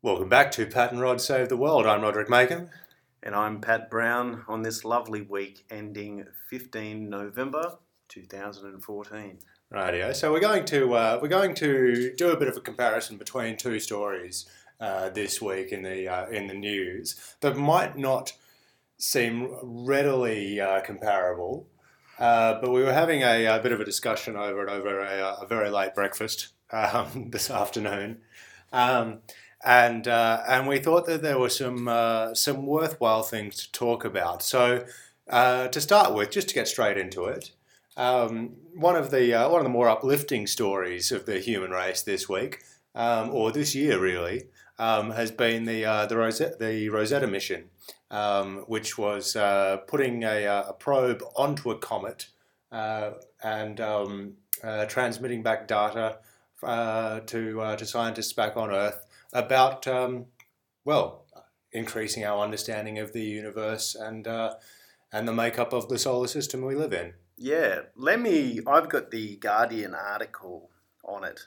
Welcome back to Pat and Rod Save the World. I'm Roderick Macon. And I'm Pat Brown on this lovely week ending 15 November 2014. Rightio. So we're going to uh, we're going to do a bit of a comparison between two stories uh, this week in the uh, in the news that might not seem readily uh, comparable. Uh, but we were having a, a, bit of a discussion over it over a, a very late breakfast um, this afternoon. Um, and uh, and we thought that there were some uh, some worthwhile things to talk about. So uh, to start with, just to get straight into it, um, one of the uh, one of the more uplifting stories of the human race this week, um, or this year really, um, has been the uh, the Rosetta, the Rosetta mission, um, which was uh, putting a, a, probe onto a comet and um, transmitting back data to to scientists back on Earth about, um, well, increasing our understanding of the universe and uh, and the makeup of the solar system we live in. Yeah, let me. I've got the Guardian article on it,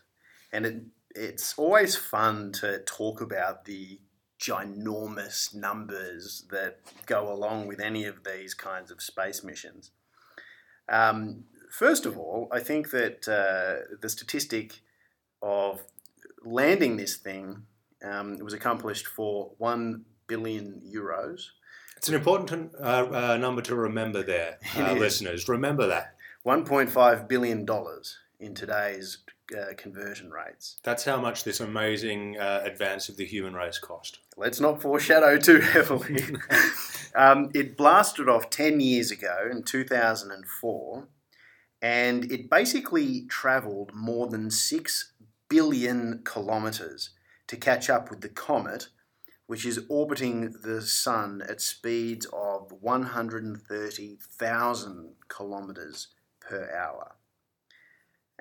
and it it's always fun to talk about the ginormous numbers that go along with any of these kinds of space missions. Um, first of all, I think that uh, the statistic of landing this thing um, it was accomplished for 1 billion euros. It's an important uh, uh, number to remember there, uh, listeners. Remember that. $1.5 billion in today's uh, conversion rates. That's how much this amazing uh, advance of the human race cost. Let's not foreshadow too heavily. um, it blasted off 10 years ago in 2004, and it basically travelled more than 6 billion kilometres to catch up with the comet, which is orbiting the Sun at speeds of 130,000 kilometers per hour.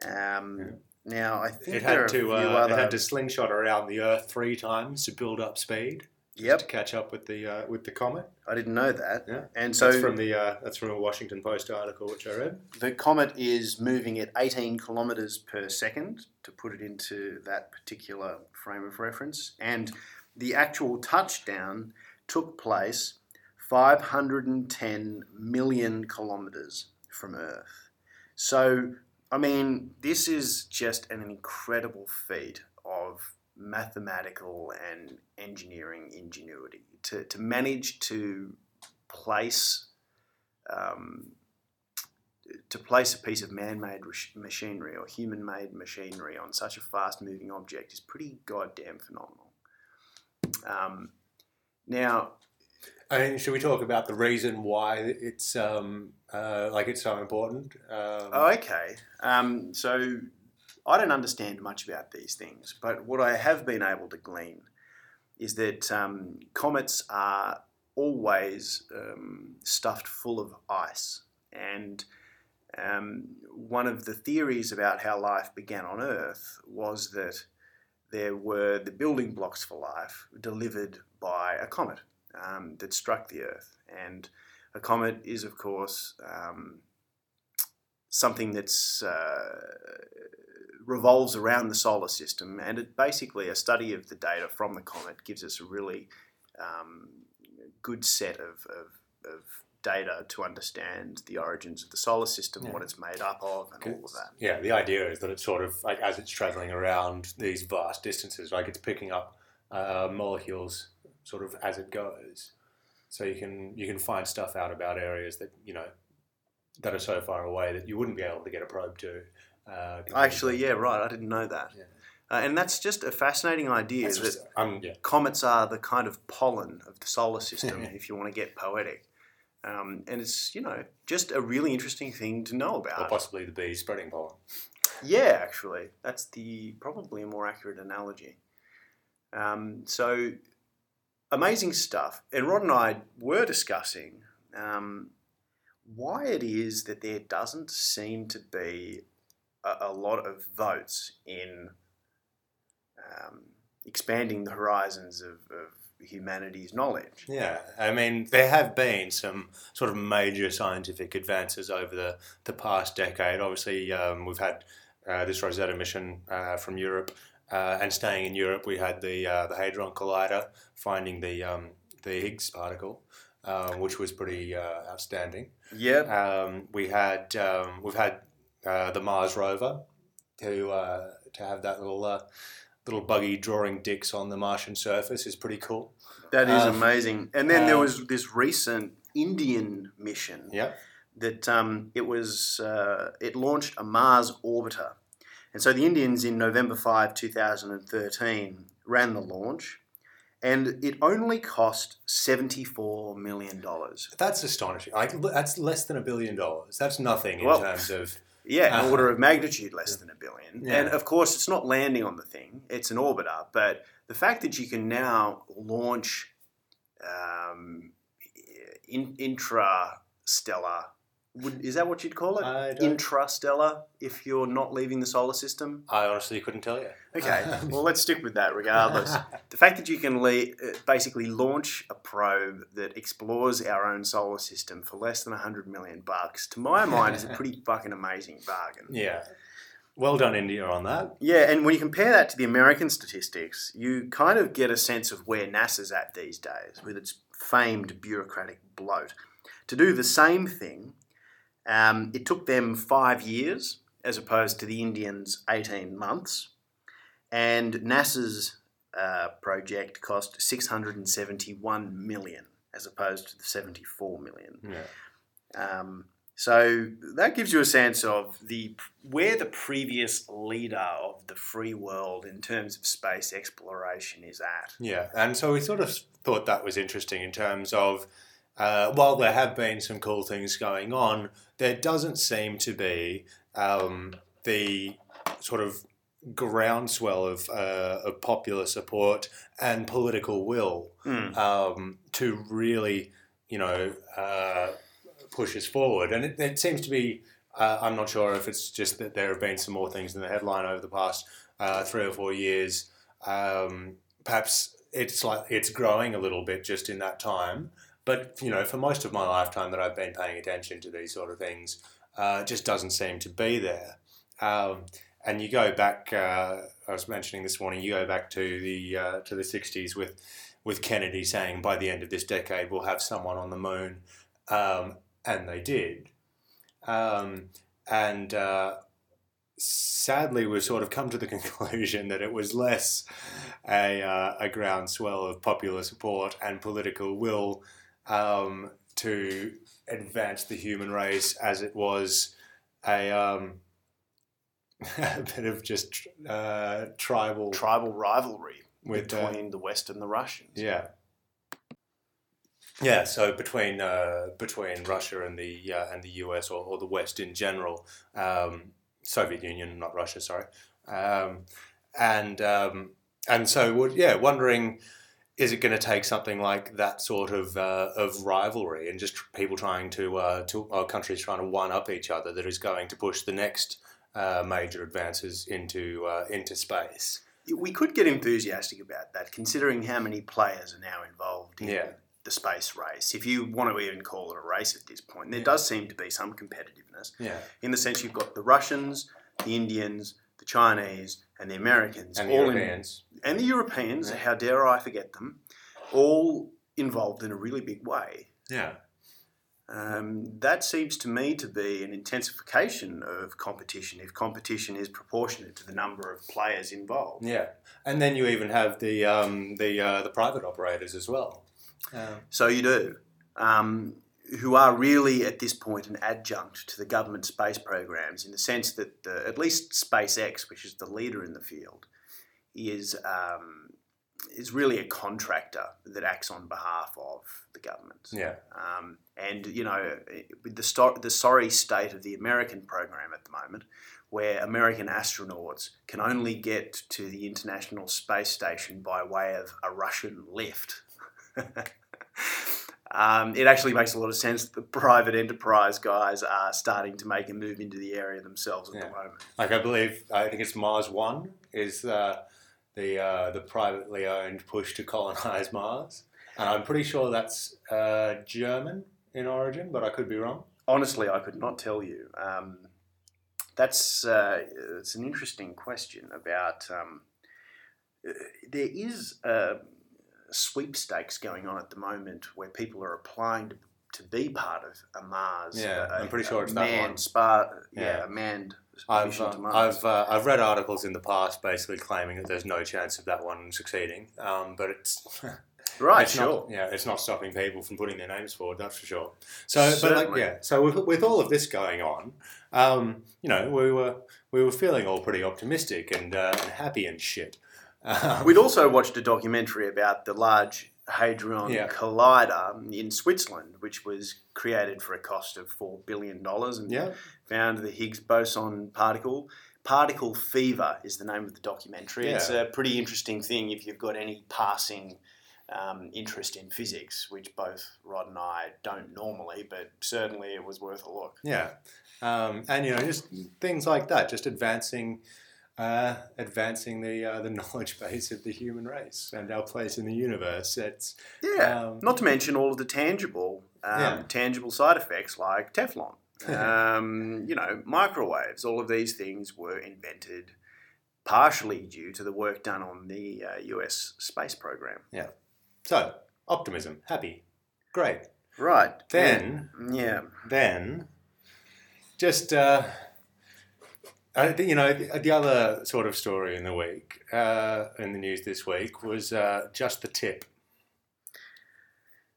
Um, yeah. Now, I think it had to uh, other... it had to slingshot around the Earth three times to build up speed. Yep. to catch up with the uh, with the comet. I didn't know that. Yeah, and so that's from the uh, that's from a Washington Post article which I read. The comet is moving at 18 kilometers per second to put it into that particular frame of reference, and the actual touchdown took place 510 million kilometers from Earth. So, I mean, this is just an incredible feat of mathematical and engineering ingenuity to, to manage to place um, to place a piece of man-made machinery or human-made machinery on such a fast-moving object is pretty goddamn phenomenal. Um, now, I mean, should we talk about the reason why it's um, uh, like it's so important? Um, oh, okay. Um, so I don't understand much about these things, but what I have been able to glean is that um, comets are always um, stuffed full of ice. And um, one of the theories about how life began on Earth was that there were the building blocks for life delivered by a comet um, that struck the Earth. And a comet is, of course, um, something that's uh, revolves around the solar system, and it basically a study of the data from the comet gives us a really um, good set of, of, of, data to understand the origins of the solar system, yeah. what it's made up of, and all of that. Yeah, the idea is that it's sort of like as it's traveling around these vast distances, like it's picking up uh, molecules sort of as it goes. So you can you can find stuff out about areas that you know that are so far away that you wouldn't be able to get a probe to. Uh, Actually, yeah, right. I didn't know that. Yeah. Uh, and that's just a fascinating idea that's that just, um, yeah. comets are the kind of pollen of the solar system, if you want to get poetic. Um, and it's, you know, just a really interesting thing to know about. Or possibly the bees spreading pollen. Yeah, actually. That's the probably a more accurate analogy. Um, so, amazing stuff. And Rod and I were discussing um, why it is that there doesn't seem to be a, a lot of votes in um, expanding the horizons of, of, humanity's knowledge. Yeah, I mean, there have been some sort of major scientific advances over the, the past decade. Obviously, um, we've had uh, this Rosetta mission uh, from Europe. Uh, and staying in Europe, we had the uh, the Hadron Collider finding the um, the Higgs particle, uh, which was pretty uh, outstanding. Yeah. Um, we had um, we've had uh, the Mars rover to uh, to have that little uh, little buggy drawing dicks on the Martian surface is pretty cool. That is Um, amazing. And then there um, was this recent Indian mission Yeah, that um, it was uh, it launched a Mars orbiter, and so the Indians in November five, two thousand and thirteen, ran the launch, and it only cost seventy four million dollars. that's astonishing. That's less than a billion dollars. That's nothing in Well, terms of Yeah, an Uh-huh. order of magnitude less than a billion. Yeah. And of course, it's not landing on the thing; it's an orbiter. But the fact that you can now launch um, in, intrastellar. Would, is that what you'd call it? Intrastellar, if you're not leaving the solar system. I honestly couldn't tell you. Okay, well, let's stick with that regardless. the fact that you can le- uh, basically launch a probe that explores our own solar system for less than 100 million bucks, to my mind, is a pretty fucking amazing bargain. yeah, well done, India, on that. Yeah, and when you compare that to the American statistics, you kind of get a sense of where NASA's at these days with its famed bureaucratic bloat. To do the same thing, um, it took them five years as opposed to the Indians' 18 months. And NASA's uh, project cost 671 million as opposed to the 74 million. Yeah. Um, so that gives you a sense of the where the previous leader of the free world in terms of space exploration is at. Yeah, and so we sort of thought that was interesting in terms of uh, while there have been some cool things going on, there doesn't seem to be um, the sort of groundswell of, uh, of popular support and political will Hmm. um, to really, you know, uh, push us forward. And it, it seems to be. Uh, I'm not sure if it's just that there have been some more things in the headline over the past uh, three or four years. Um, perhaps it's like it's growing a little bit just in that time. But you know, for most of my lifetime that I've been paying attention to these sort of things, uh, just doesn't seem to be there. Um, and you go back. Uh, I was mentioning this morning. You go back to the uh, to the '60s with with Kennedy saying by the end of this decade we'll have someone on the moon, um, and they did. Um, and uh, sadly, we've sort of come to the conclusion that it was less a, uh, a groundswell of popular support and political will um, to advance the human race as it was a, um, a bit of just uh, tribal Tribal rivalry with uh, between the West and the Russians. yeah. Yeah, so between uh, between Russia and the uh, and the US or, or the West in general, um, Soviet Union, not Russia, sorry, um, and um, and so would yeah, wondering is it going to take something like that sort of uh, of rivalry and just people trying to uh, to or countries trying to one up each other that is going to push the next uh, major advances into uh, into space? We could get enthusiastic about that, considering how many players are now involved in Yeah. the space race. If you want to even call it a race at this point, there Yeah. does seem to be some competitiveness. Yeah, in the sense you've got the Russians, the Indians, the Chinese, and the Americans, and the all Europeans. in, and the Europeans. Yeah. How dare I forget them? All involved in a really big way. Yeah. Um, that seems to me to be an intensification of competition if competition is proportionate to the number of players involved. Yeah, and then you even have the um, the uh, the private operators as well. Um, So you do. Um, who are really at this point an adjunct to the government space programs in the sense that the, at least SpaceX, which is the leader in the field, is um, is really a contractor that acts on behalf of the government. yeah, Um, and you know, with the sto- the sorry state of the American program at the moment, where American astronauts can only get to the International Space Station by way of a Russian lift. um, it actually makes a lot of sense that the private enterprise guys are starting to make a move into the area themselves at Yeah. the moment. like I believe I think it's Mars One is uh, the uh, the privately owned push to colonize Mars, and I'm pretty sure that's uh, German in origin, but I could be wrong. Honestly, I could not tell you. Um, that's uh, it's an interesting question about um, uh, there is a sweepstakes going on at the moment where people are applying to, to be part of a Mars. Yeah, i I'm pretty sure it's that manned one. Spa, yeah, Yeah. a manned I've, mission uh, to Mars. I've, uh, I've read articles in the past basically claiming that there's no chance of that one succeeding, um, but it's right, it's sure. Not, yeah, it's not stopping people from putting their names forward. That's for sure. So, but like, yeah. So with, with all of this going on, um, you know, we were we were feeling all pretty optimistic and, uh, and happy and shit. Um, We'd also watched a documentary about the Large Hadron Yeah. Collider in Switzerland, which was created for a cost of $4 billion and yeah, found the Higgs boson particle. Particle Fever is the name of the documentary. It's a pretty interesting thing if you've got any passing um, interest in physics, which both Rod and I don't normally, but certainly it was worth a look. yeah, um, and you know, just things like that, just advancing. Uh, advancing the uh, the knowledge base of the human race and our place in the universe. It's Yeah, Um, not to mention all of the tangible, um, Yeah. tangible side effects like Teflon. um, you know, microwaves. All of these things were invented partially due to the work done on the uh, U.S. space program. Yeah. so optimism, happy, great. Right. Then yeah, then just uh, I you know the, the other sort of story in the week uh, in the news this week was uh, just the tip.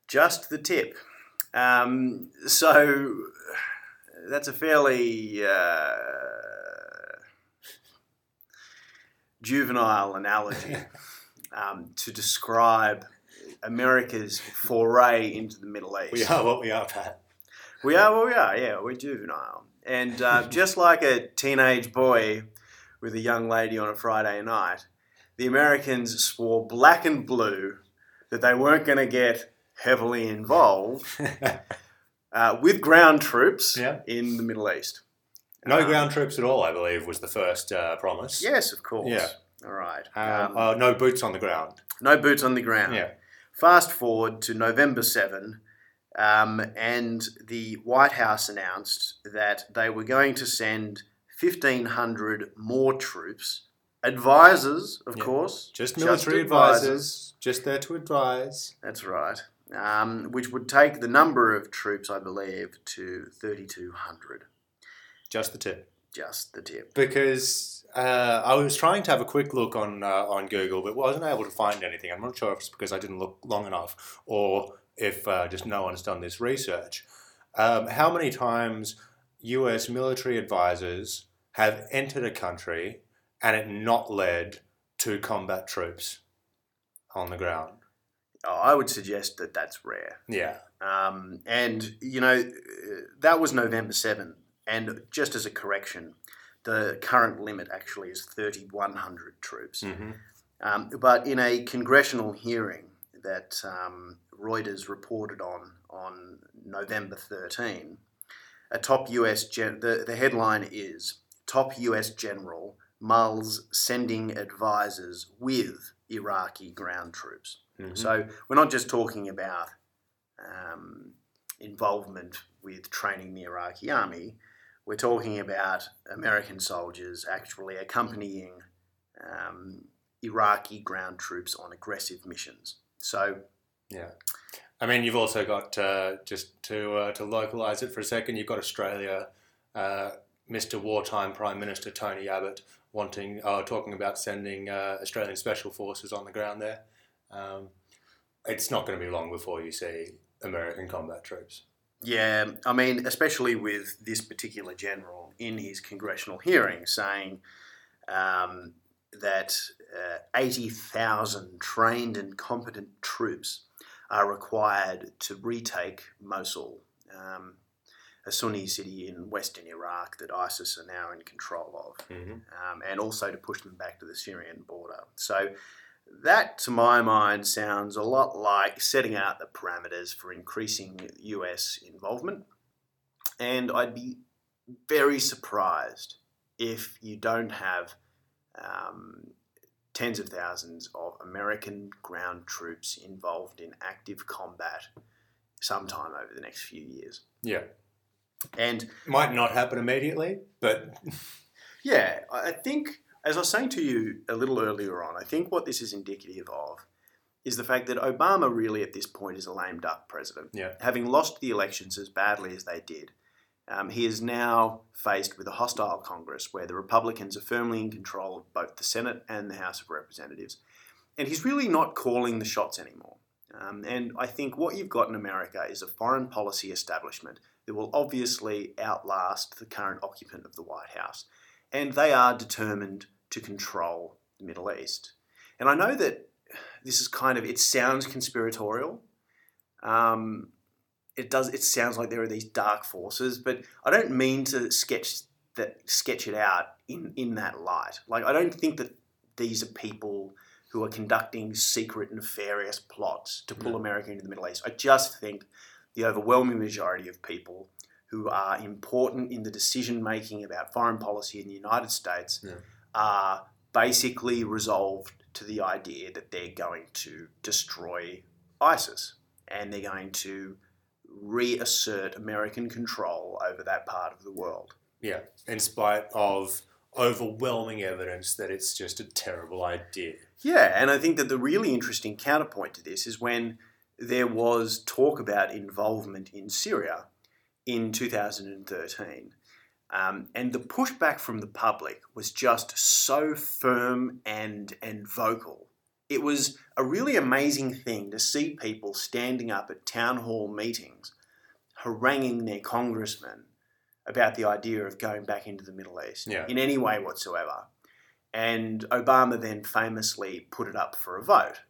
just the tip. Um, so that's a fairly uh, juvenile analogy um, to describe America's foray into the Middle East. We are what we are, Pat. We are what we are, yeah, we're juvenile. And uh, just like a teenage boy with a young lady on a Friday night, the Americans swore black and blue that they weren't going to get heavily involved uh, with ground troops Yeah. in the Middle East. no Um, ground troops at all, I believe, was the first uh, promise. Yes, of course. Yeah. All right. Um, Um, uh, no boots on the ground. no boots on the ground. Yeah. Fast forward to November 7, um, and the White House announced that they were going to send 1,500 more troops, advisors, of Yeah. course. Just military advisors, just there to advise. That's right. Um, which would take the number of troops, I believe, to 3,200. Just the tip. Just the tip. because uh, I was trying to have a quick look on uh, on Google, but wasn't able to find anything. I'm not sure if it's because I didn't look long enough, or if uh, just no one's done this research. Um, how many times U.S. military advisors have entered a country and it not led to combat troops on the ground? Oh, I would suggest that that's rare. Yeah, Um, and, you know, that was November 7th. And just as a correction, the current limit actually is 3,100 troops. hmm Um, but in a congressional hearing that um, Reuters reported on on November 13, a top US gen- the, the headline is Top US General mulls sending advisors with Iraqi ground troops. hmm So we're not just talking about um, involvement with training the Iraqi army. We're talking about American soldiers actually accompanying um, Iraqi ground troops on aggressive missions. So Yeah. I mean, you've also got uh, just to uh, to localize it for a second. You've got Australia, uh, Mr. Wartime Prime Minister Tony Abbott wanting, uh, talking about sending uh, Australian Special Forces on the ground there. Um, it's not going to be long before you see American combat troops. Yeah, I mean, especially with this particular general in his congressional hearing saying um, that uh, 80,000 trained and competent troops are required to retake Mosul, um, a Sunni city in western Iraq that ISIS are now in control of Mm-hmm. um, and also to push them back to the Syrian border. So that, to my mind, sounds a lot like setting out the parameters for increasing US involvement. And I'd be very surprised if you don't have um, tens of thousands of American ground troops involved in active combat sometime over the next few years. Yeah, And might not happen immediately, but Yeah, I think As I was saying to you a little earlier on, I think what this is indicative of is the fact that Obama really at this point is a lame duck president. Yeah. Having lost the elections as badly as they did, um, he is now faced with a hostile Congress where the Republicans are firmly in control of both the Senate and the House of Representatives. And he's really not calling the shots anymore. Um, and I think what you've got in America is a foreign policy establishment that will obviously outlast the current occupant of the White House. And they are determined to control the Middle East. And I know that this is kind of, it sounds conspiratorial. Um, it does, it sounds like there are these dark forces, but I don't mean to sketch that sketch it out in, in that light. Like I don't think that these are people who are conducting secret nefarious plots to pull. America into the Middle East. I just think the overwhelming majority of people who are important in the decision making about foreign policy in the United States Yeah. are basically resolved to the idea that they're going to destroy ISIS and they're going to reassert American control over that part of the world. Yeah, in spite of overwhelming evidence that it's just a terrible idea. Yeah, and I think that the really interesting counterpoint to this is when there was talk about involvement in Syria in 2013. Um, and the pushback from the public was just so firm and, and vocal. It was a really amazing thing to see people standing up at town hall meetings haranguing their congressmen about the idea of going back into the Middle East Yeah. in any way whatsoever. And Obama then famously put it up for a vote.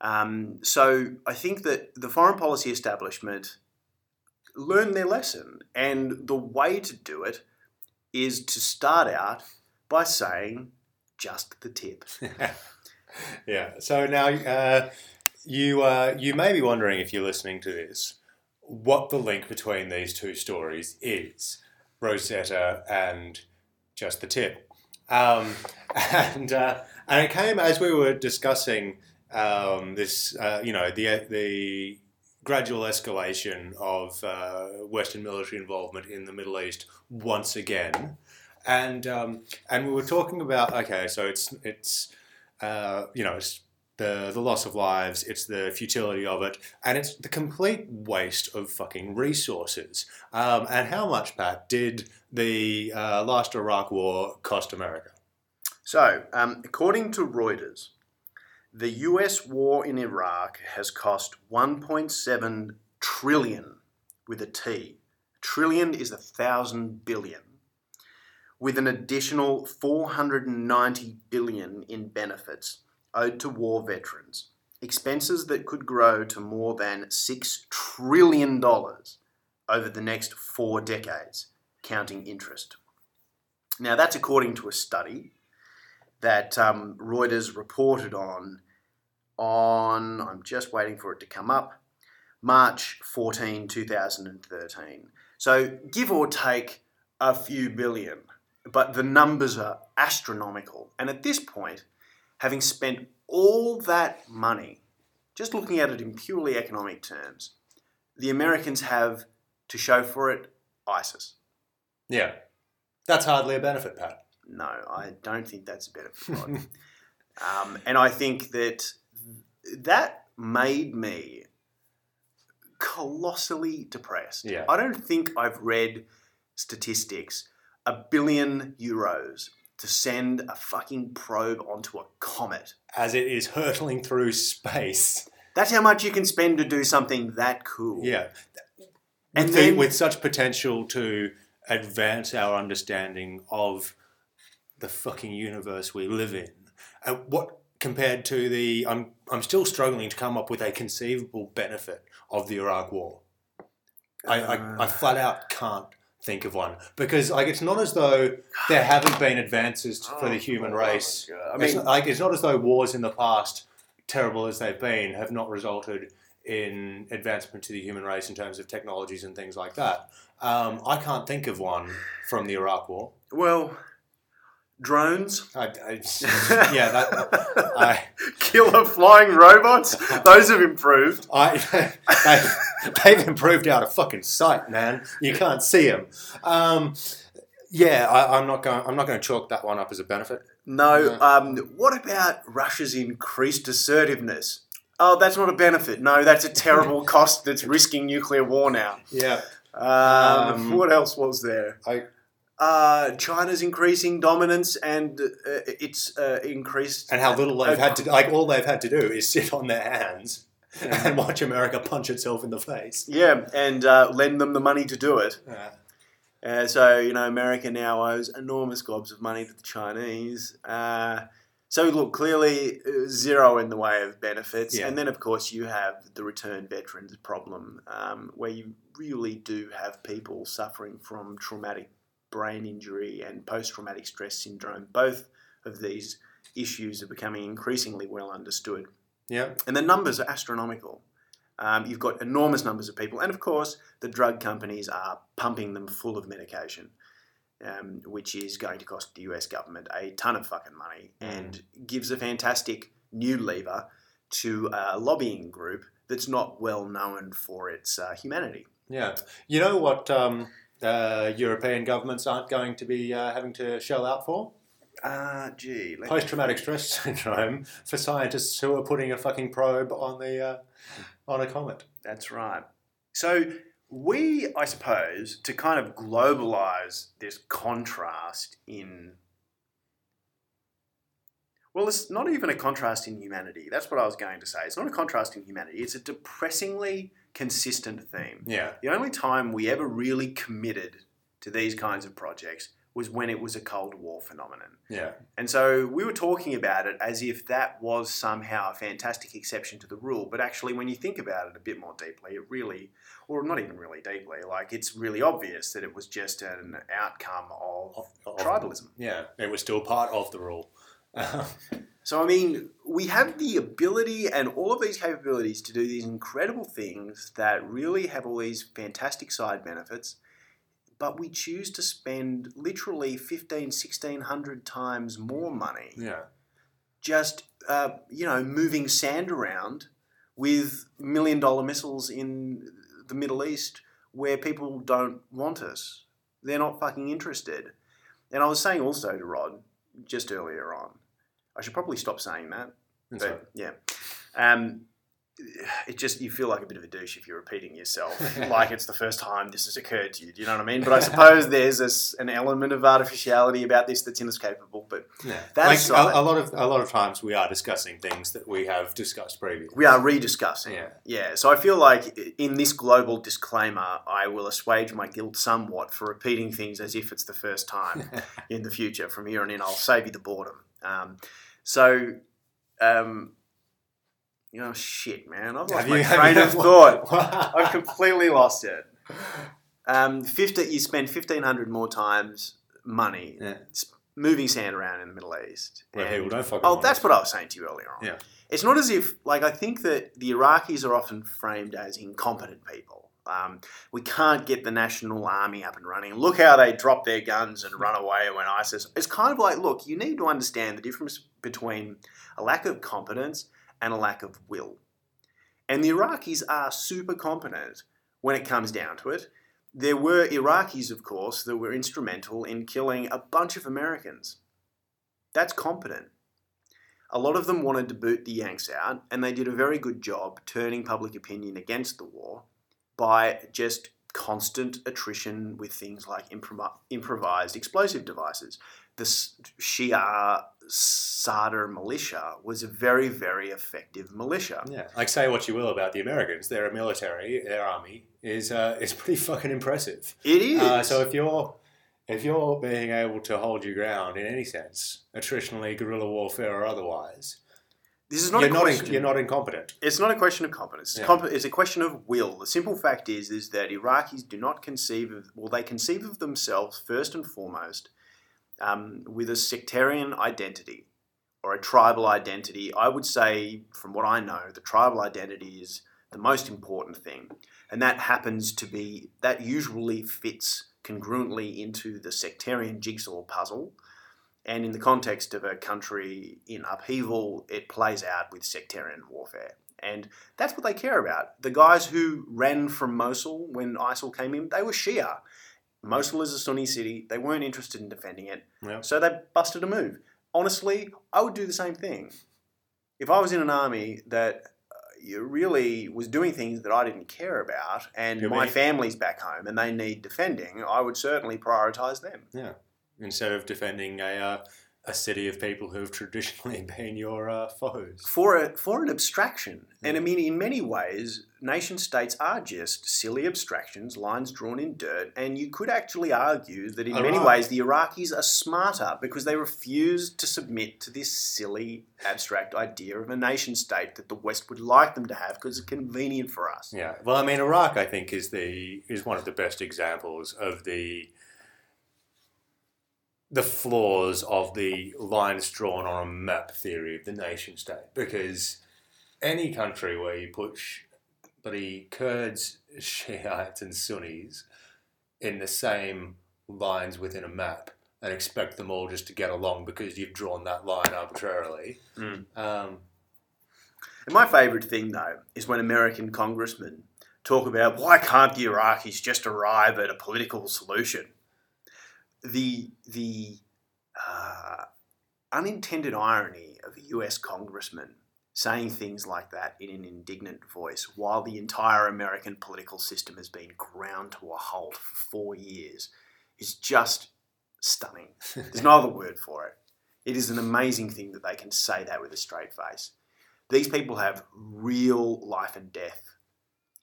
Um, so I think that the foreign policy establishment learned their lesson. And the way to do it is to start out by saying just the tip. yeah. So now uh, you uh, you may be wondering if you're listening to this, what the link between these two stories is, Rosetta and just the tip, um, and uh, and it came as we were discussing um, this, uh, you know, the the gradual escalation of uh, Western military involvement in the Middle East once again, and um, and we were talking about okay, so it's it's uh, you know it's the the loss of lives, it's the futility of it, and it's the complete waste of fucking resources. Um, and how much, Pat, did the uh, last Iraq War cost America? So, um, according to Reuters, the US war in Iraq has cost 1.7 trillion with a T. Trillion is a thousand billion, with an additional 490 billion in benefits owed to war veterans. Expenses that could grow to more than $6 trillion over the next four decades, counting interest. Now, that's according to a study that um, Reuters reported on on I'm just waiting for it to come up March 14 2013 so give or take a few billion but the numbers are astronomical and at this point having spent all that money just looking at it in purely economic terms the Americans have to show for it ISIS Yeah, that's hardly a benefit, Pat. no, I don't think that's a benefit. Um, and I think that that made me colossally depressed. Yeah. I don't think I've read statistics a billion euros to send a fucking probe onto a comet. As it is hurtling through space. That's how much you can spend to do something that cool. Yeah. And with, the- with such potential to advance our understanding of the fucking universe we live in. And what compared to the I'm I'm still struggling to come up with a conceivable benefit of the Iraq war. I, I, I uh. flat out can't think of one because like it's not as though there haven't been advances for the human Oh, race. God. I it's mean, not, like it's not as though wars in the past, terrible as they've been, have not resulted in advancement to the human race in terms of technologies and things like that. Um, I can't think of one from the Iraq War. well, drones. I, I, yeah, that I, Killer flying robots. Those have improved. I they, they've improved out of fucking sight, man. You can't see them. Um, yeah, I, I'm not going. I'm not going to chalk that one up as a benefit. No. No. Um, what about Russia's increased assertiveness? Oh, that's not a benefit. No, that's a terrible cost that's risking nuclear war now. Yeah. Um, Um, what else was there? I- uh, China's increasing dominance and uh, it's uh, increased. And how little they've uh, had to like all they've had to do is sit on their hands and watch America punch itself in the face. Yeah, and uh, lend them the money to do it. Yeah. Uh, so, you know, America now owes enormous gobs of money to the Chinese. Uh, so, look, clearly zero in the way of benefits. Yeah. And then, of course, you have the return veterans problem, um, where you really do have people suffering from traumatic brain injury and post traumatic stress syndrome. Both of these issues are becoming increasingly well understood. Yeah. And the numbers are astronomical. Um, you've got enormous numbers of people, and of course, the drug companies are pumping them full of medication, um, which is going to cost the US government a ton of fucking money and gives a fantastic new lever to a lobbying group that's not well known for its uh, humanity. Yeah. You know what um, uh, European governments aren't going to be uh, having to shell out for? Ah, gee. Post traumatic stress syndrome for scientists who are putting a fucking probe on the uh, on a comet. That's right. So we, I suppose, to kind of globalize this contrast in. Well, it's not even a contrast in humanity. That's what I was going to say. It's not a contrast in humanity. It's a depressingly consistent theme. Yeah. The only time we ever really committed to these kinds of projects was when it was a Cold War phenomenon. Yeah. And so we were talking about it as if that was somehow a fantastic exception to the rule. But actually, when you think about it a bit more deeply, it really, or not even really deeply, like it's really obvious that it was just an outcome of Of- of- tribalism. Yeah. It was still part of the rule. So, I mean, we have the ability and all of these capabilities to do these incredible things that really have all these fantastic side benefits, but we choose to spend literally 15, 1600 times more money yeah. just uh, you know moving sand around with million dollar missiles in the Middle East where people don't want us. They're not fucking interested. And I was saying also to Rod just earlier on, I should probably stop saying that. But so, yeah, um, it just you feel like a bit of a douche if you're repeating yourself, like it's the first time this has occurred to you. Do you know what I mean? But I suppose there's this, an element of artificiality about this that's inescapable. But yeah. That like, a, a lot of a lot of times we are discussing things that we have discussed previously. we are rediscussing. Yeah. Yeah. So I feel like in this global disclaimer, I will assuage my guilt somewhat for repeating things as if it's the first time in the future. From here on in, I'll save you the boredom. Um, so, um, you know, shit, man, I've lost Have my you- train of thought. I've completely lost it. Um, 50, you spend fifteen hundred more times money Yeah. moving sand around in the Middle East. Where people don't fucking Oh, that's us. what I was saying to you earlier on. Yeah. It's not as if, like, I think that the Iraqis are often framed as incompetent people. Um, we can't get the national army up and running. Look how they drop their guns and run away when ISIS. It's kind of like, look, you need to understand the difference between a lack of competence and a lack of will. And the Iraqis are super competent when it comes down to it. There were Iraqis, of course, that were instrumental in killing a bunch of Americans. That's competent. A lot of them wanted to boot the Yanks out, and they did a very good job turning public opinion against the war by just constant attrition with things like improv- improvised explosive devices. The Shia Sadr militia was a very, very effective militia. Yeah, like say what you will about the Americans, their military, their army is uh, is pretty fucking impressive. It is. Uh, so if you're if you're being able to hold your ground in any sense, attritionally, guerrilla warfare or otherwise, this is not you're a not question. in, you're not incompetent. It's not a question of competence. It's, Yeah. it's a question of will. The simple fact is, is that Iraqis do not conceive of, well, they conceive of themselves first and foremost um, with a sectarian identity or a tribal identity. I would say, from what I know, the tribal identity is the most important thing, and that happens to be that usually fits congruently into the sectarian jigsaw puzzle. And in the context of a country in upheaval, it plays out with sectarian warfare. And that's what they care about. The guys who ran from Mosul when ISIL came in, they were Shia. Mosul is a Sunni city. They weren't interested in defending it, Yeah. so they busted a move. honestly, I would do the same thing. If I was in an army that uh, really was doing things that I didn't care about, and my family's back home and they need defending, I would certainly prioritise them. Yeah. Instead of defending a uh, a city of people who have traditionally been your uh, foes. for a, for an abstraction. And I Mm. mean, in many ways, nation states are just silly abstractions, lines drawn in dirt. And you could actually argue that in many ways, the Iraqis are smarter because they refuse to submit to this silly abstract idea of a nation state that the West would like them to have because it's convenient for us. Yeah. Well, I mean, Iraq, I think, is the is one of the best examples of the the flaws of the lines drawn on a map theory of the nation state. Because any country where you put sh- bloody Kurds, Shiites, and Sunnis in the same lines within a map and expect them all just to get along because you've drawn that line arbitrarily. Mm. Um, And my favourite thing, though, is when American congressmen talk about why can't the Iraqis just arrive at a political solution? The the uh, unintended irony of a US congressman saying things like that in an indignant voice while the entire American political system has been ground to a halt for four years is just stunning. There's no other word for it. It is an amazing thing that they can say that with a straight face. These people have real life and death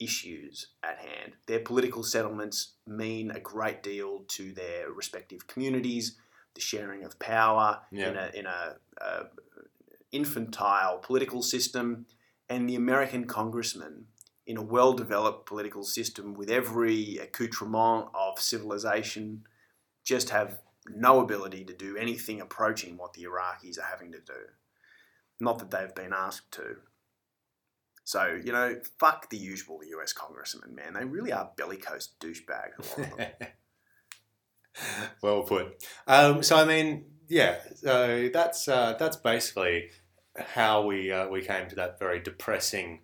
issues at hand. Their political settlements mean a great deal to their respective communities, the sharing of power Yeah. in a, in a, a infantile political system, and the American congressman in a well developed political system with every accoutrement of civilization just have no ability to do anything approaching what the Iraqis are having to do. Not that they've been asked to. So, you know, fuck the usual US congressmen, man. They really are bellicose douchebags, well put. Um, so I mean, yeah. So that's uh, that's basically how we uh, we came to that very depressing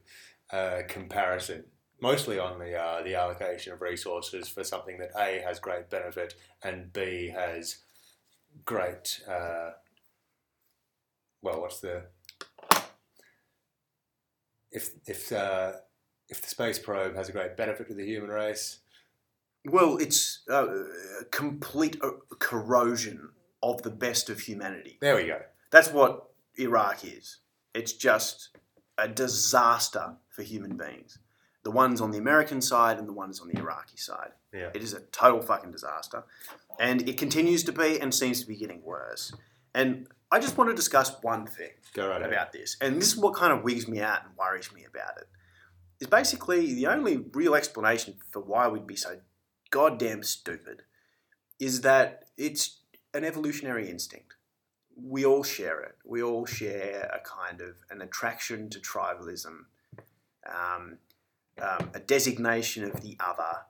uh, comparison. Mostly on the uh, the allocation of resources for something that A has great benefit and B has great. Uh, well, what's the if if uh, if the space probe has a great benefit to the human race? Well, it's uh, complete uh, corrosion of the best of humanity. There we go. That's what Iraq is. It's just a disaster for human beings. The ones on the American side and the ones on the Iraqi side. Yeah. It is a total fucking disaster. And it continues to be and seems to be getting worse. And I just want to discuss one thing right about this. And this is what kind of wigs me out and worries me about it. Is basically the only real explanation for why we'd be so goddamn stupid is that it's an evolutionary instinct. We all share it. We all share a kind of an attraction to tribalism, um, um, a designation of the other,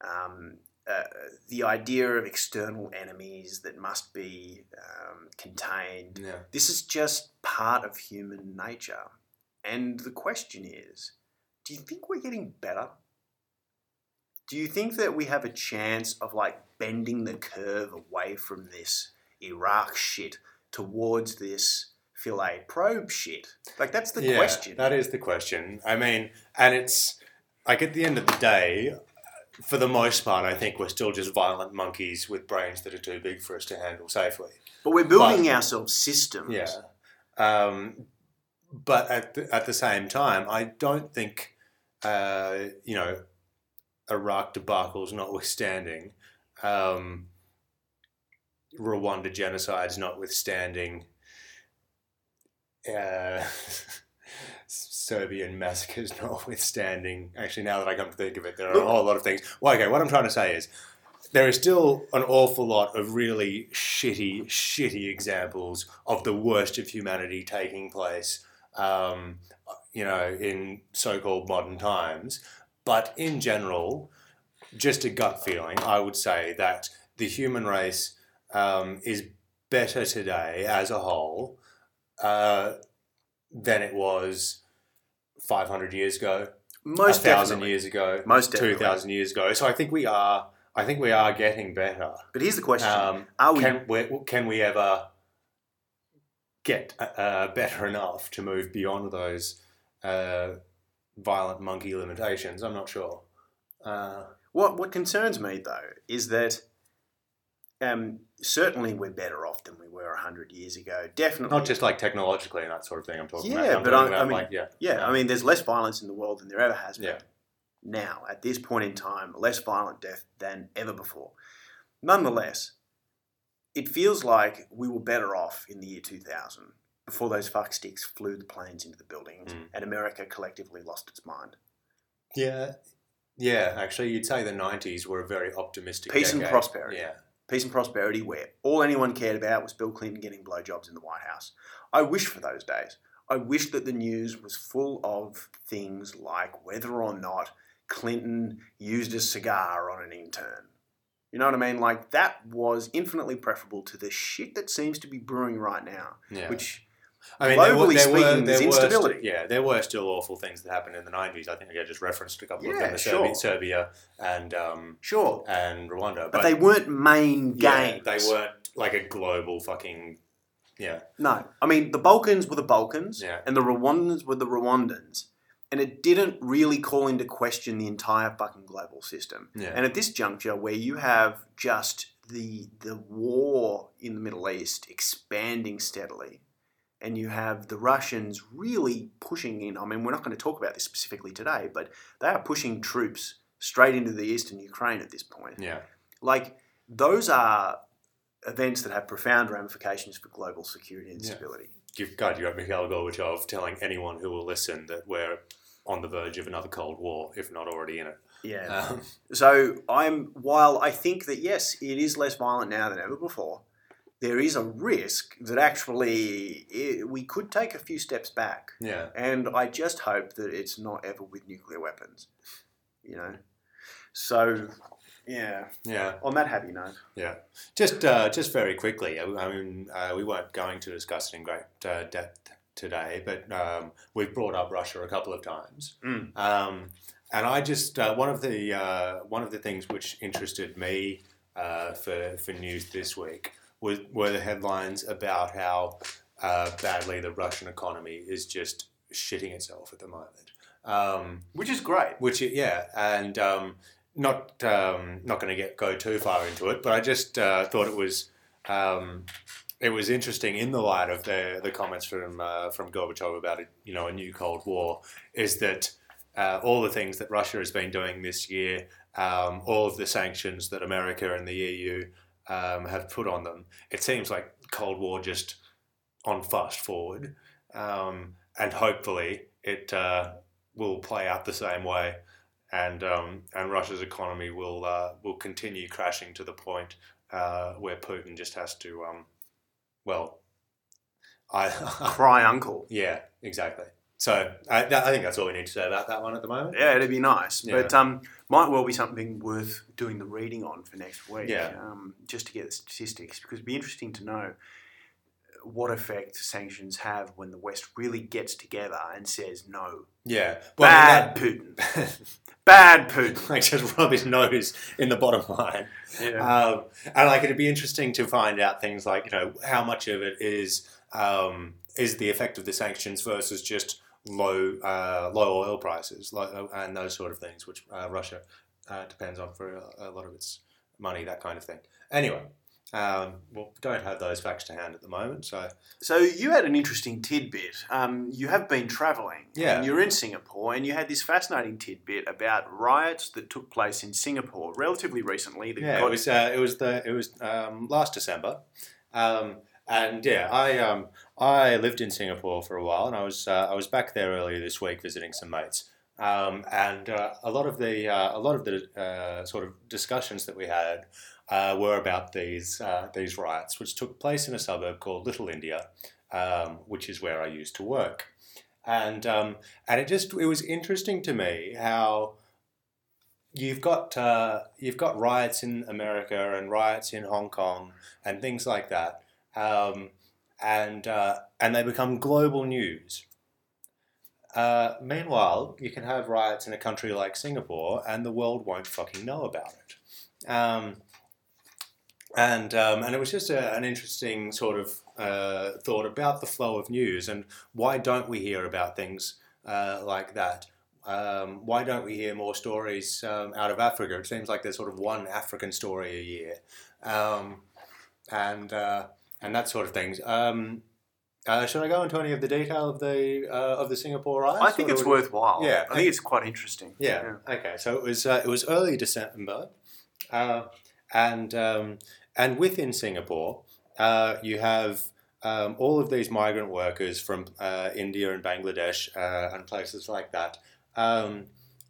um, uh, the idea of external enemies that must be um, contained. Yeah. This is just part of human nature. And the question is do you think we're getting better? Do you think that we have a chance of like bending the curve away from this Iraq shit towards this Philae probe shit? Like, that's the Yeah, question. That is the question. I mean, and it's like at the end of the day, for the most part, I think we're still just violent monkeys with brains that are too big for us to handle safely. but we're building ourselves systems. Yeah. Um, but at the, at the same time, I don't think, uh, you know, Iraq debacles notwithstanding, um, Rwanda genocides notwithstanding, uh, Serbian massacres notwithstanding. Actually, now that I come to think of it, there are a whole lot of things. Well, okay, what I'm trying to say is there is still an awful lot of really shitty, shitty examples of the worst of humanity taking place, um, you know, in so-called modern times. But in general, just a gut feeling, I would say that the human race um, is better today as a whole uh, than it was 500 years ago, Most thousand years ago, Most two thousand years ago. So I think we are. I think we are getting better. But here's the question Um, Are we can we can we ever get uh, better enough to move beyond those uh, violent monkey limitations. I'm not sure. Uh, What what concerns me though is that um, certainly we're better off than we were hundred years ago. Definitely, not just like technologically and that sort of thing. I'm talking about. Yeah, I'm but I- I mean, like, yeah, yeah. I mean, there's less violence in the world than there ever has been. Yeah. Now, at this point in time, less violent death than ever before. Nonetheless, it feels like we were better off in the year 2000 before those fucksticks flew the planes into the buildings Mm. and America collectively lost its mind. yeah, yeah. Actually, you'd say the '90s were a very optimistic. Peace and prosperity. Yeah, peace and prosperity where all anyone cared about was Bill Clinton getting blowjobs in the White House. I wish for those days. I wish that the news was full of things like whether or not Clinton used a cigar on an intern. You know what I mean? Like that was infinitely preferable to the shit that seems to be brewing right now, yeah. which I mean, there were, there were, speaking, there there's instability. st- yeah, there were still awful things that happened in the '90s. I think I just referenced a couple of Yeah, them: sure. Serbia, Serbia and um, sure, and Rwanda. but, they weren't main yeah, games. they weren't like a global fucking yeah. No, I mean the Balkans were the Balkans, Yeah. and the Rwandans were the Rwandans, and it didn't really call into question the entire fucking global system. Yeah. And at this juncture, where you have just the the war in the Middle East expanding steadily, and you have the Russians really pushing in. I mean, we're not going to talk about this specifically today, but they are pushing troops straight into the eastern Ukraine at this point. Yeah, Like those are events that have profound ramifications for global security and Yeah. stability. you've God, you have Mikhail Gorbachev telling anyone who will listen that we're on the verge of another Cold War, if not already in it. Yeah. Um, So I'm while I think that yes, it is less violent now than ever before. There is a risk that actually it, we could take a few steps back, yeah, and I just hope that it's not ever with nuclear weapons. You know. So, yeah. yeah. On that happy note, Yeah, just uh, just very quickly. I mean, uh, we weren't going to discuss it in great uh, depth today, but um, we've brought up Russia a couple of times, Mm. um, and I just uh, one of the uh, one of the things which interested me uh, for for news this week was were the headlines about how uh, badly the Russian economy is just shitting itself at the moment. Um, which is great. which yeah, and um, not um, not going to get go too far into it, but I just uh, thought it was um, it was interesting in the light of the the comments from uh, from Gorbachev about a, you know a new Cold War is that uh, all the things that Russia has been doing this year, um, all of the sanctions that America and the EU um, have put on them, it seems like Cold War just on fast forward, um, and hopefully it uh, will play out the same way, and um, and Russia's economy will uh, will continue crashing to the point uh, where Putin just has to, um, well, I Cry uncle. yeah exactly. So I, that, I think that's all we need to say about that one at the moment. Yeah, it'd be nice, Yeah. but um, might well be something worth doing the reading on for next week. Yeah. Um, just to get the statistics, because it'd be interesting to know what effect sanctions have when the West really gets together and says no. Yeah, well, Bad Putin. Bad Putin. like just rub his nose in the bottom line. Yeah. Um, and like it'd be interesting to find out things like you know how much of it is um, is the effect of the sanctions versus just low uh, low oil prices low, and those sort of things, which uh, Russia uh, depends on for a, a lot of its money, that kind of thing. Anyway, um, well, don't have those facts to hand at the moment, so So you had an interesting tidbit. Um, you have been travelling. Yeah. And you're in Singapore, and you had this fascinating tidbit about riots that took place in Singapore relatively recently. That Yeah, got- it was uh, it was the it was um, last December, um, and yeah, I um, I lived in Singapore for a while, and I was uh, I was back there earlier this week visiting some mates, um, and uh, a lot of the uh, a lot of the uh, sort of discussions that we had uh, were about these uh, these riots, which took place in a suburb called Little India, um, which is where I used to work, and um, and it just it was interesting to me how you've got you've got riots in America and riots in Hong Kong and things like that, um, and uh, and they become global news. Uh, meanwhile, you can have riots in a country like Singapore, and the world won't fucking know about it. Um, and um, and it was just a, an interesting sort of uh, thought about the flow of news and why don't we hear about things uh, like that? Um, why don't we hear more stories um, out of Africa? It seems like there's sort of one African story a year, um, and uh, and that sort of things. Um, uh, should I go into any of the detail of the uh, of the Singapore riots? I think it's worthwhile. Yeah. I think it's quite interesting. yeah. Okay. So it was uh, it was early December, uh, and um, and within Singapore, uh, you have um, all of these migrant workers from uh, India and Bangladesh uh, and places like that, um,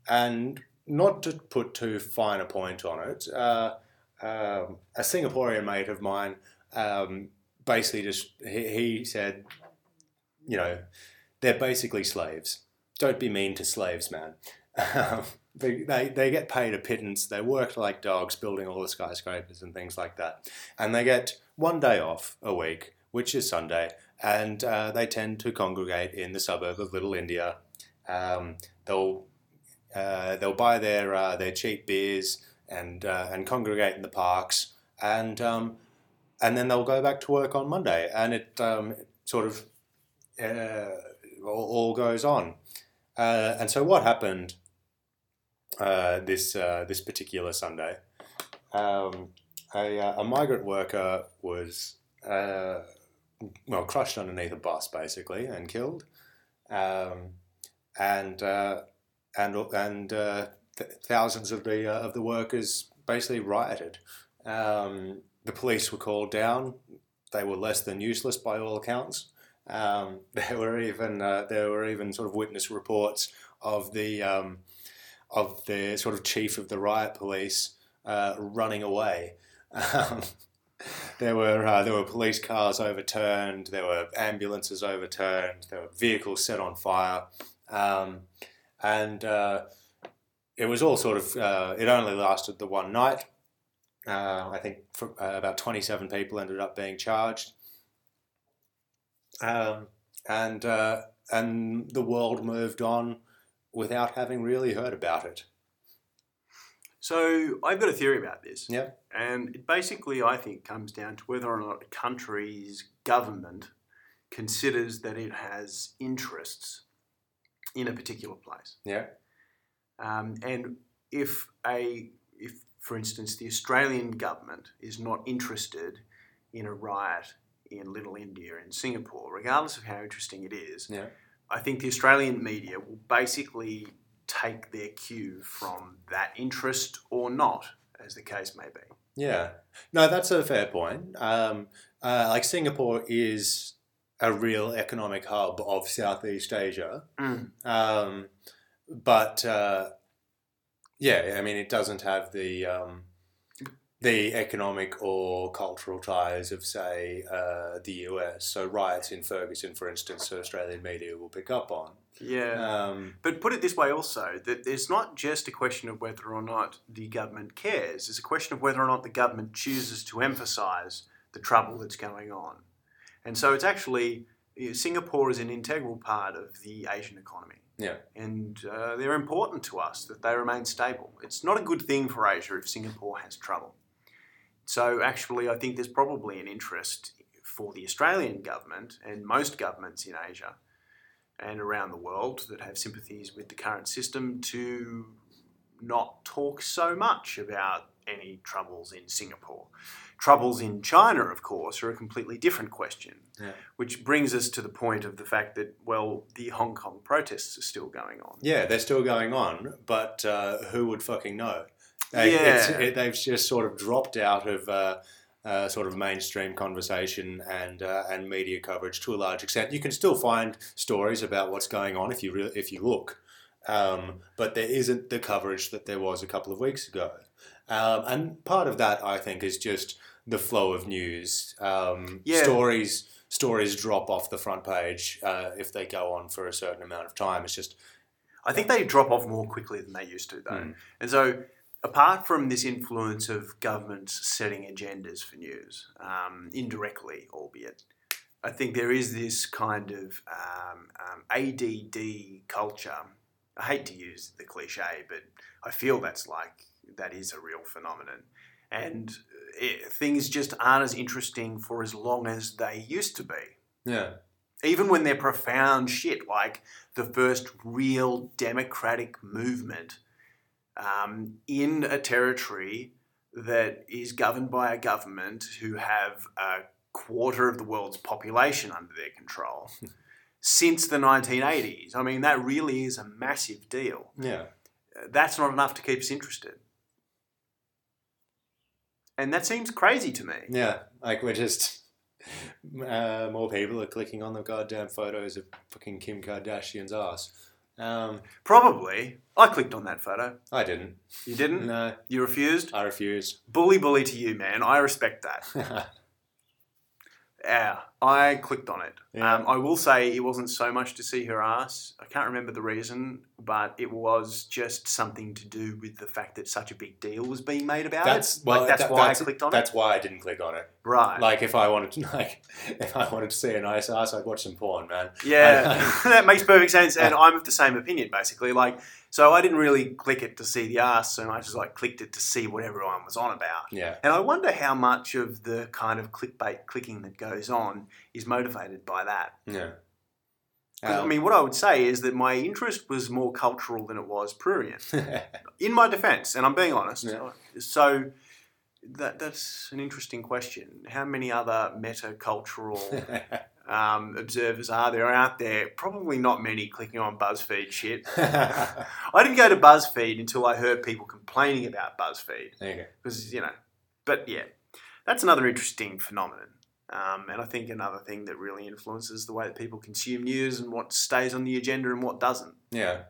and not to put too fine a point on it, uh, um, a Singaporean mate of mine um, basically just he, he said, you know, they're basically slaves. Don't be mean to slaves, man. Um, they, they, they get paid a pittance. They work like dogs building all the skyscrapers and things like that. And they get one day off a week, which is Sunday, and uh, they tend to congregate in the suburb of Little India. Um, they'll uh, they'll buy their uh, their cheap beers and uh, and congregate in the parks, and um, and then they'll go back to work on Monday, and it, um, sort of uh, all, all goes on. Uh, and so what happened uh, this uh, this particular Sunday? Um, a, uh, a migrant worker was uh, well crushed underneath a bus basically and killed, um, and and and th- thousands of the of the workers basically rioted. Um, the police were called down. They were less than useless by all accounts. Um, there were even uh, there were even sort of witness reports of the um, of the sort of chief of the riot police uh, running away. Um, there were uh, there were police cars overturned. There were ambulances overturned. There were vehicles set on fire, um, and uh, it was all sort of. Uh, it only lasted the one night. Uh, I think for, uh, about twenty seven people ended up being charged, um, and uh, and the world moved on without having really heard about it. So I've got a theory about this. Yeah. And it basically, I think, comes down to whether or not a country's government considers that it has interests in a particular place. Yeah. Um, and if a, for instance, the Australian government is not interested in a riot in Little India in Singapore, regardless of how interesting it is, Yeah. I think the Australian media will basically take their cue from that interest or not, as the case may be. Yeah, no, that's a fair point. Um, uh, like Singapore is a real economic hub of Southeast Asia, Mm. um, but uh, yeah, I mean, it doesn't have the um, the economic or cultural ties of, say, uh, the US. So riots in Ferguson, for instance, Australian media will pick up on. Yeah. Um, But put it this way also, that it's not just a question of whether or not the government cares, it's a question of whether or not the government chooses to emphasise the trouble that's going on. And so it's actually, Singapore is an integral part of the Asian economy. Yeah. And uh, they're important to us that they remain stable. It's not a good thing for Asia if Singapore has trouble. So actually, I think there's probably an interest for the Australian government and most governments in Asia and around the world that have sympathies with the current system to not talk so much about any troubles in Singapore. Troubles in China, of course, are a completely different question, Yeah. which brings us to the point of the fact that, well, the Hong Kong protests are still going on. Yeah, they're still going on, but uh, who would fucking know? They, it's, Yeah. it, they've just sort of dropped out of uh, uh, sort of mainstream conversation and uh, and media coverage to a large extent. You can still find stories about what's going on if you re- if you look, um, but there isn't the coverage that there was a couple of weeks ago. Um, and part of that, I think, is just the flow of news. Um, Yeah. Stories stories drop off the front page uh, if they go on for a certain amount of time. It's just I think they drop off more quickly than they used to, though. Mm. And so, apart from this influence of governments setting agendas for news, um, indirectly, albeit, I think there is this kind of um, um, ADD culture. I hate to use the cliche, but I feel that's like that is a real phenomenon. and it, things just aren't as interesting for as long as they used to be. Yeah. Even when they're profound shit, like the first real democratic movement um, in a territory that is governed by a government who have a quarter of the world's population under their control since the 1980s. I mean, that really is a massive deal. Yeah. That's not enough to keep us interested. And that seems crazy to me. Yeah. Like we're just uh, more people are clicking on the goddamn photos of fucking Kim Kardashian's ass. Um, Probably. I clicked on that photo. I didn't. You didn't? No, You refused? I refused. Bully, bully to you, man. I respect that. Yeah, I clicked on it. Yeah. Um, I will say it wasn't so much to see her ass. I can't remember the reason, but it was just something to do with the fact that such a big deal was being made about that's it. well, like, that's that- why that's, I clicked on it. That's why I didn't click on it. Right. Like if I wanted to, like if I wanted to see a nice ass, I'd watch some porn, man. yeah, that makes perfect sense, and I'm of the same opinion, basically. Like, so I didn't really click it to see the ass, so I just like clicked it to see what everyone was on about. Yeah. And I wonder how much of the kind of clickbait clicking that goes on is motivated by that. Yeah. 'Cause, I Um, mean, what I would say is that my interest was more cultural than it was prurient. In my defence, and I'm being honest. Yeah. So that that's an interesting question. How many other metacultural um, observers are there out there? Probably not many clicking on BuzzFeed shit. I didn't go to BuzzFeed until I heard people complaining about BuzzFeed you because you know. But yeah, that's another interesting phenomenon. Um, and I think another thing that really influences the way that people consume news and what stays on the agenda and what doesn't. Yeah.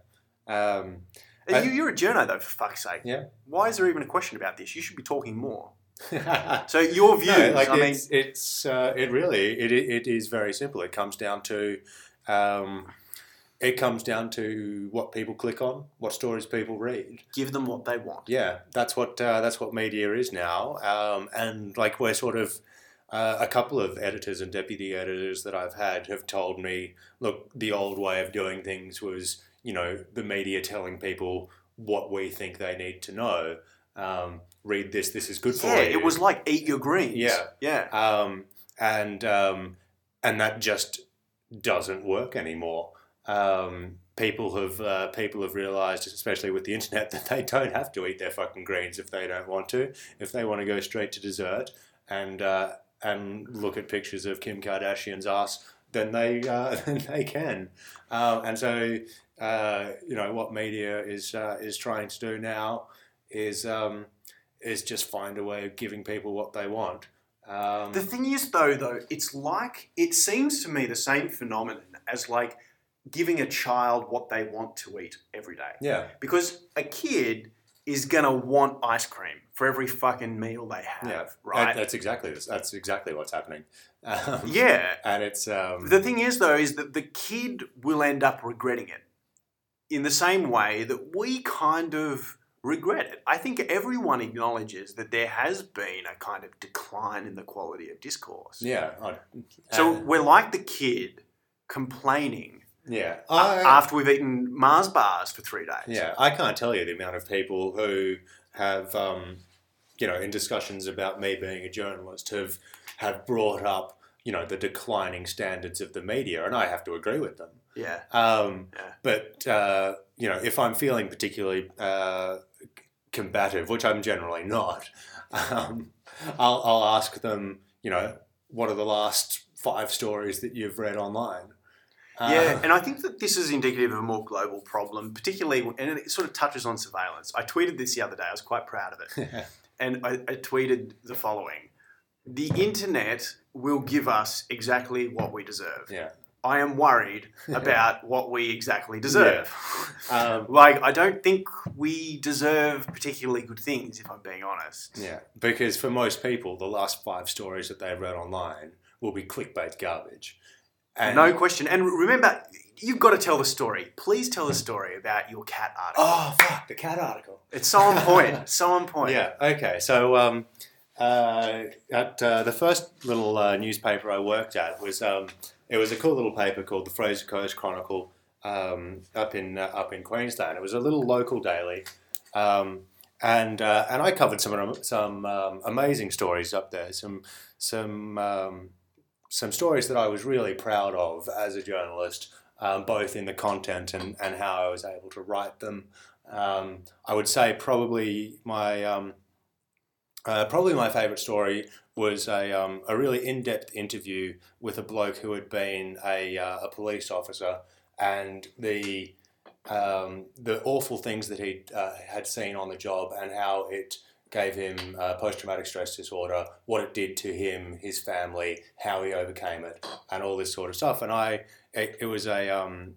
Um, you, you're a journo though, for fuck's sake. Yeah. Why is there even a question about this? You should be talking more. So your view, No, like I mean, it's, it's uh, it really it, it is very simple. It comes down to um, it comes down to what people click on, what stories people read. give them what they want. Yeah, that's what uh, that's what media is now. Um, and like we're sort of uh, a couple of editors and deputy editors that I've had have told me, look, the old way of doing things was you know the media telling people what we think they need to know. Um, read this. This is good for Yeah, you. it was like eat your greens. Yeah. yeah. um, and um, and that just doesn't work anymore. Um, people have uh, people have realised, especially with the internet, that they don't have to eat their fucking greens if they don't want to. If they want to go straight to dessert and uh, and look at pictures of Kim Kardashian's ass, then they uh, then they can. Um, and so uh, you know what media is uh, is trying to do now is um, is just find a way of giving people what they want. Um, The thing is, though, though, it's like it seems to me the same phenomenon as like giving a child what they want to eat every day. yeah, Because a kid is gonna want ice cream for every fucking meal they have, yeah, right? That- that's exactly that's exactly what's happening. Um, yeah. and it's um, The thing is, though, is that the kid will end up regretting it in the same way that we kind of regret it. I think everyone acknowledges that there has been a kind of decline in the quality of discourse. yeah, I- So uh, we're like the kid complaining yeah, I, after we've eaten Mars bars for three days. yeah, I can't tell you the amount of people who have, um, you know, in discussions about me being a journalist, have have brought up, you know, the declining standards of the media, and I have to agree with them. Yeah. Um, Yeah. But uh, you know, if I'm feeling particularly uh, combative, which I'm generally not, um, I'll, I'll ask them. You know, what are the last five stories that you've read online? Yeah, Uh, and I think that this is indicative of a more global problem, particularly, and it sort of touches on surveillance. I tweeted this the other day. I was quite proud of it. and I, I tweeted the following The internet will give us exactly what we deserve. yeah. I am worried about what we exactly deserve. Um, Like, I don't think we deserve particularly good things, if I'm being honest. yeah. Because for most people, the last five stories that they've read online will be clickbait garbage. And no question. And remember, you've got to tell the story. Please tell the story about your cat article. Oh fuck! The cat article. It's so on point. so on point. Yeah. Okay. So um, uh, at uh, the first little uh, newspaper I worked at was um, it was a cool little paper called the Fraser Coast Chronicle um, up in uh, up in Queensland. It was a little local daily, um, and uh, and I covered some some um, amazing stories up there. Some some um, some stories that I was really proud of as a journalist, um, both in the content and, and how I was able to write them. Um, I would say probably my uh, probably my favourite story was a, um, a really in depth interview with a bloke who had been a, uh, a police officer and the um, the awful things that he uh, had seen on the job and how it gave him uh, post traumatic stress disorder, what it did to him, his family, how he overcame it, and all this sort of stuff. And I, it, it was a um,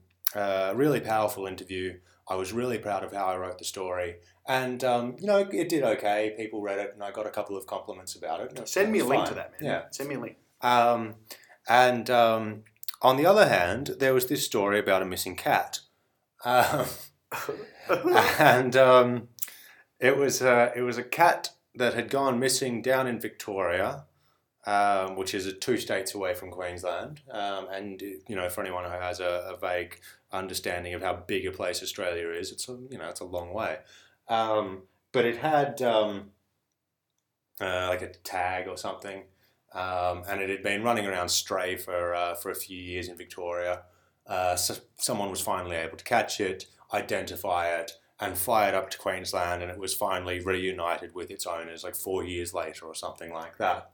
really powerful interview. I was really proud of how I wrote the story, and um, you know it did okay. People read it, and I got a couple of compliments about it. Send me a link fine. to that, man. Yeah. Send me a link. Um, and um, on the other hand, there was this story about a missing cat. Um, and um, it was uh, it was a cat that had gone missing down in Victoria, um, which is two states away from Queensland. Um, and you know, for anyone who has a, a, vague understanding of how big a place Australia is, it's a you know it's a long way. Um, but it had um, uh, like a tag or something, um, and it had been running around stray for uh, for a few years in Victoria. Uh, so someone was finally able to catch it, identify it, and fly it up to Queensland, and it was finally reunited with its owners like four years later or something like that.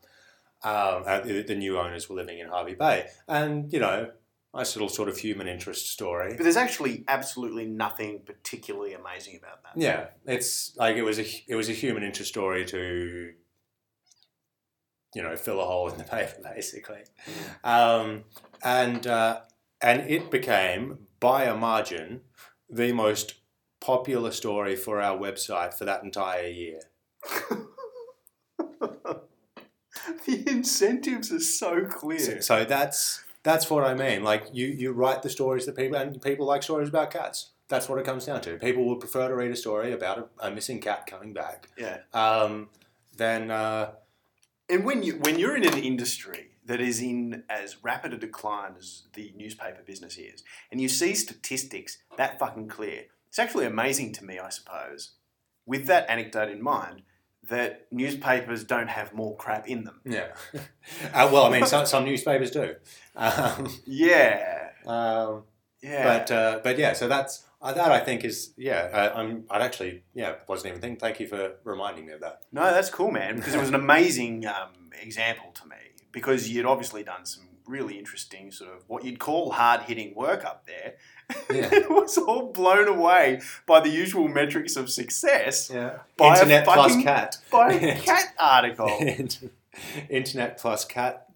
Um, the, the new owners were living in Hervey Bay, and you know, nice little sort of human interest story. But there's actually absolutely nothing particularly amazing about that. Yeah, it's like it was a it was a human interest story to you know fill a hole in the paper basically, um, and uh, and it became by a margin the most popular story for our website for that entire year. the incentives are so clear. So, so that's that's what I mean. Like you, you write the stories that people and people like stories about cats. That's what it comes down to. People would prefer to read a story about a, a missing cat coming back. Yeah. Um, than uh, and when you when you're in an industry that is in as rapid a decline as the newspaper business is, and you see statistics that fucking clear, it's actually amazing to me, I suppose, with that anecdote in mind, that newspapers don't have more crap in them. yeah. uh, well, I mean, some, some newspapers do. Um, Yeah. um, Yeah. But uh, but yeah, so that's uh, that I think is yeah. I, I'm I'd actually yeah wasn't even thinking. Thank you for reminding me of that. no, that's cool, man, because it was an amazing um, example to me. Because you'd obviously done some really interesting sort of what you'd call hard hitting work up there. Yeah. it was all blown away by the usual metrics of success Yeah. By a Internet plus cat. by a cat article. Internet plus cat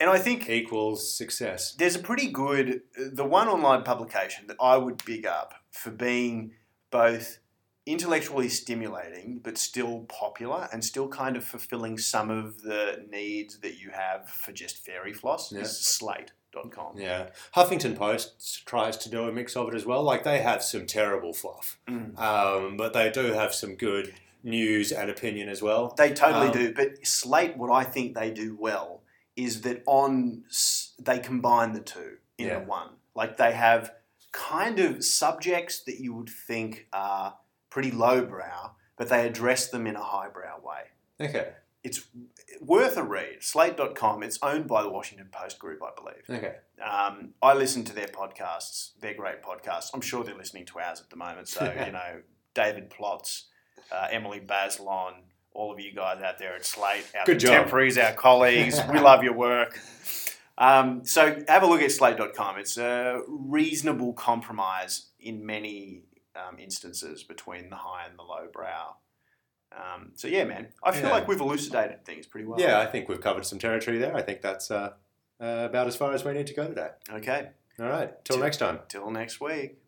And I think equals success. there's a pretty good the one online publication that I would big up for being both intellectually stimulating but still popular and still kind of fulfilling some of the needs that you have for just fairy floss Yeah. is slate.com. Yeah. Huffington Post tries to do a mix of it as well. Like they have some terrible fluff, Mm. um, but they do have some good news and opinion as well. They totally Um, do, but Slate what I think they do well is that on they combine the two in Yeah. one. Like they have kind of subjects that you would think are pretty lowbrow, but they address them in a highbrow way. Okay. It's worth a read. Slate.com. It's owned by the Washington Post Group, I believe. Okay. Um, I listen to their podcasts. They're great podcasts. I'm sure they're listening to ours at the moment. So, you know, David Plotz, uh, Emily Bazelon, all of you guys out there at Slate, our Good job. contemporaries, our colleagues, we love your work. Um, so have a look at slate.com. It's a reasonable compromise in many um, instances between the high and the low brow. Um, so yeah, man, I feel Yeah. like we've elucidated things pretty well. Yeah, I think we've covered some territory there. I think that's uh, uh, about as far as we need to go today. Okay. All right. Till Till- next time. Till next week.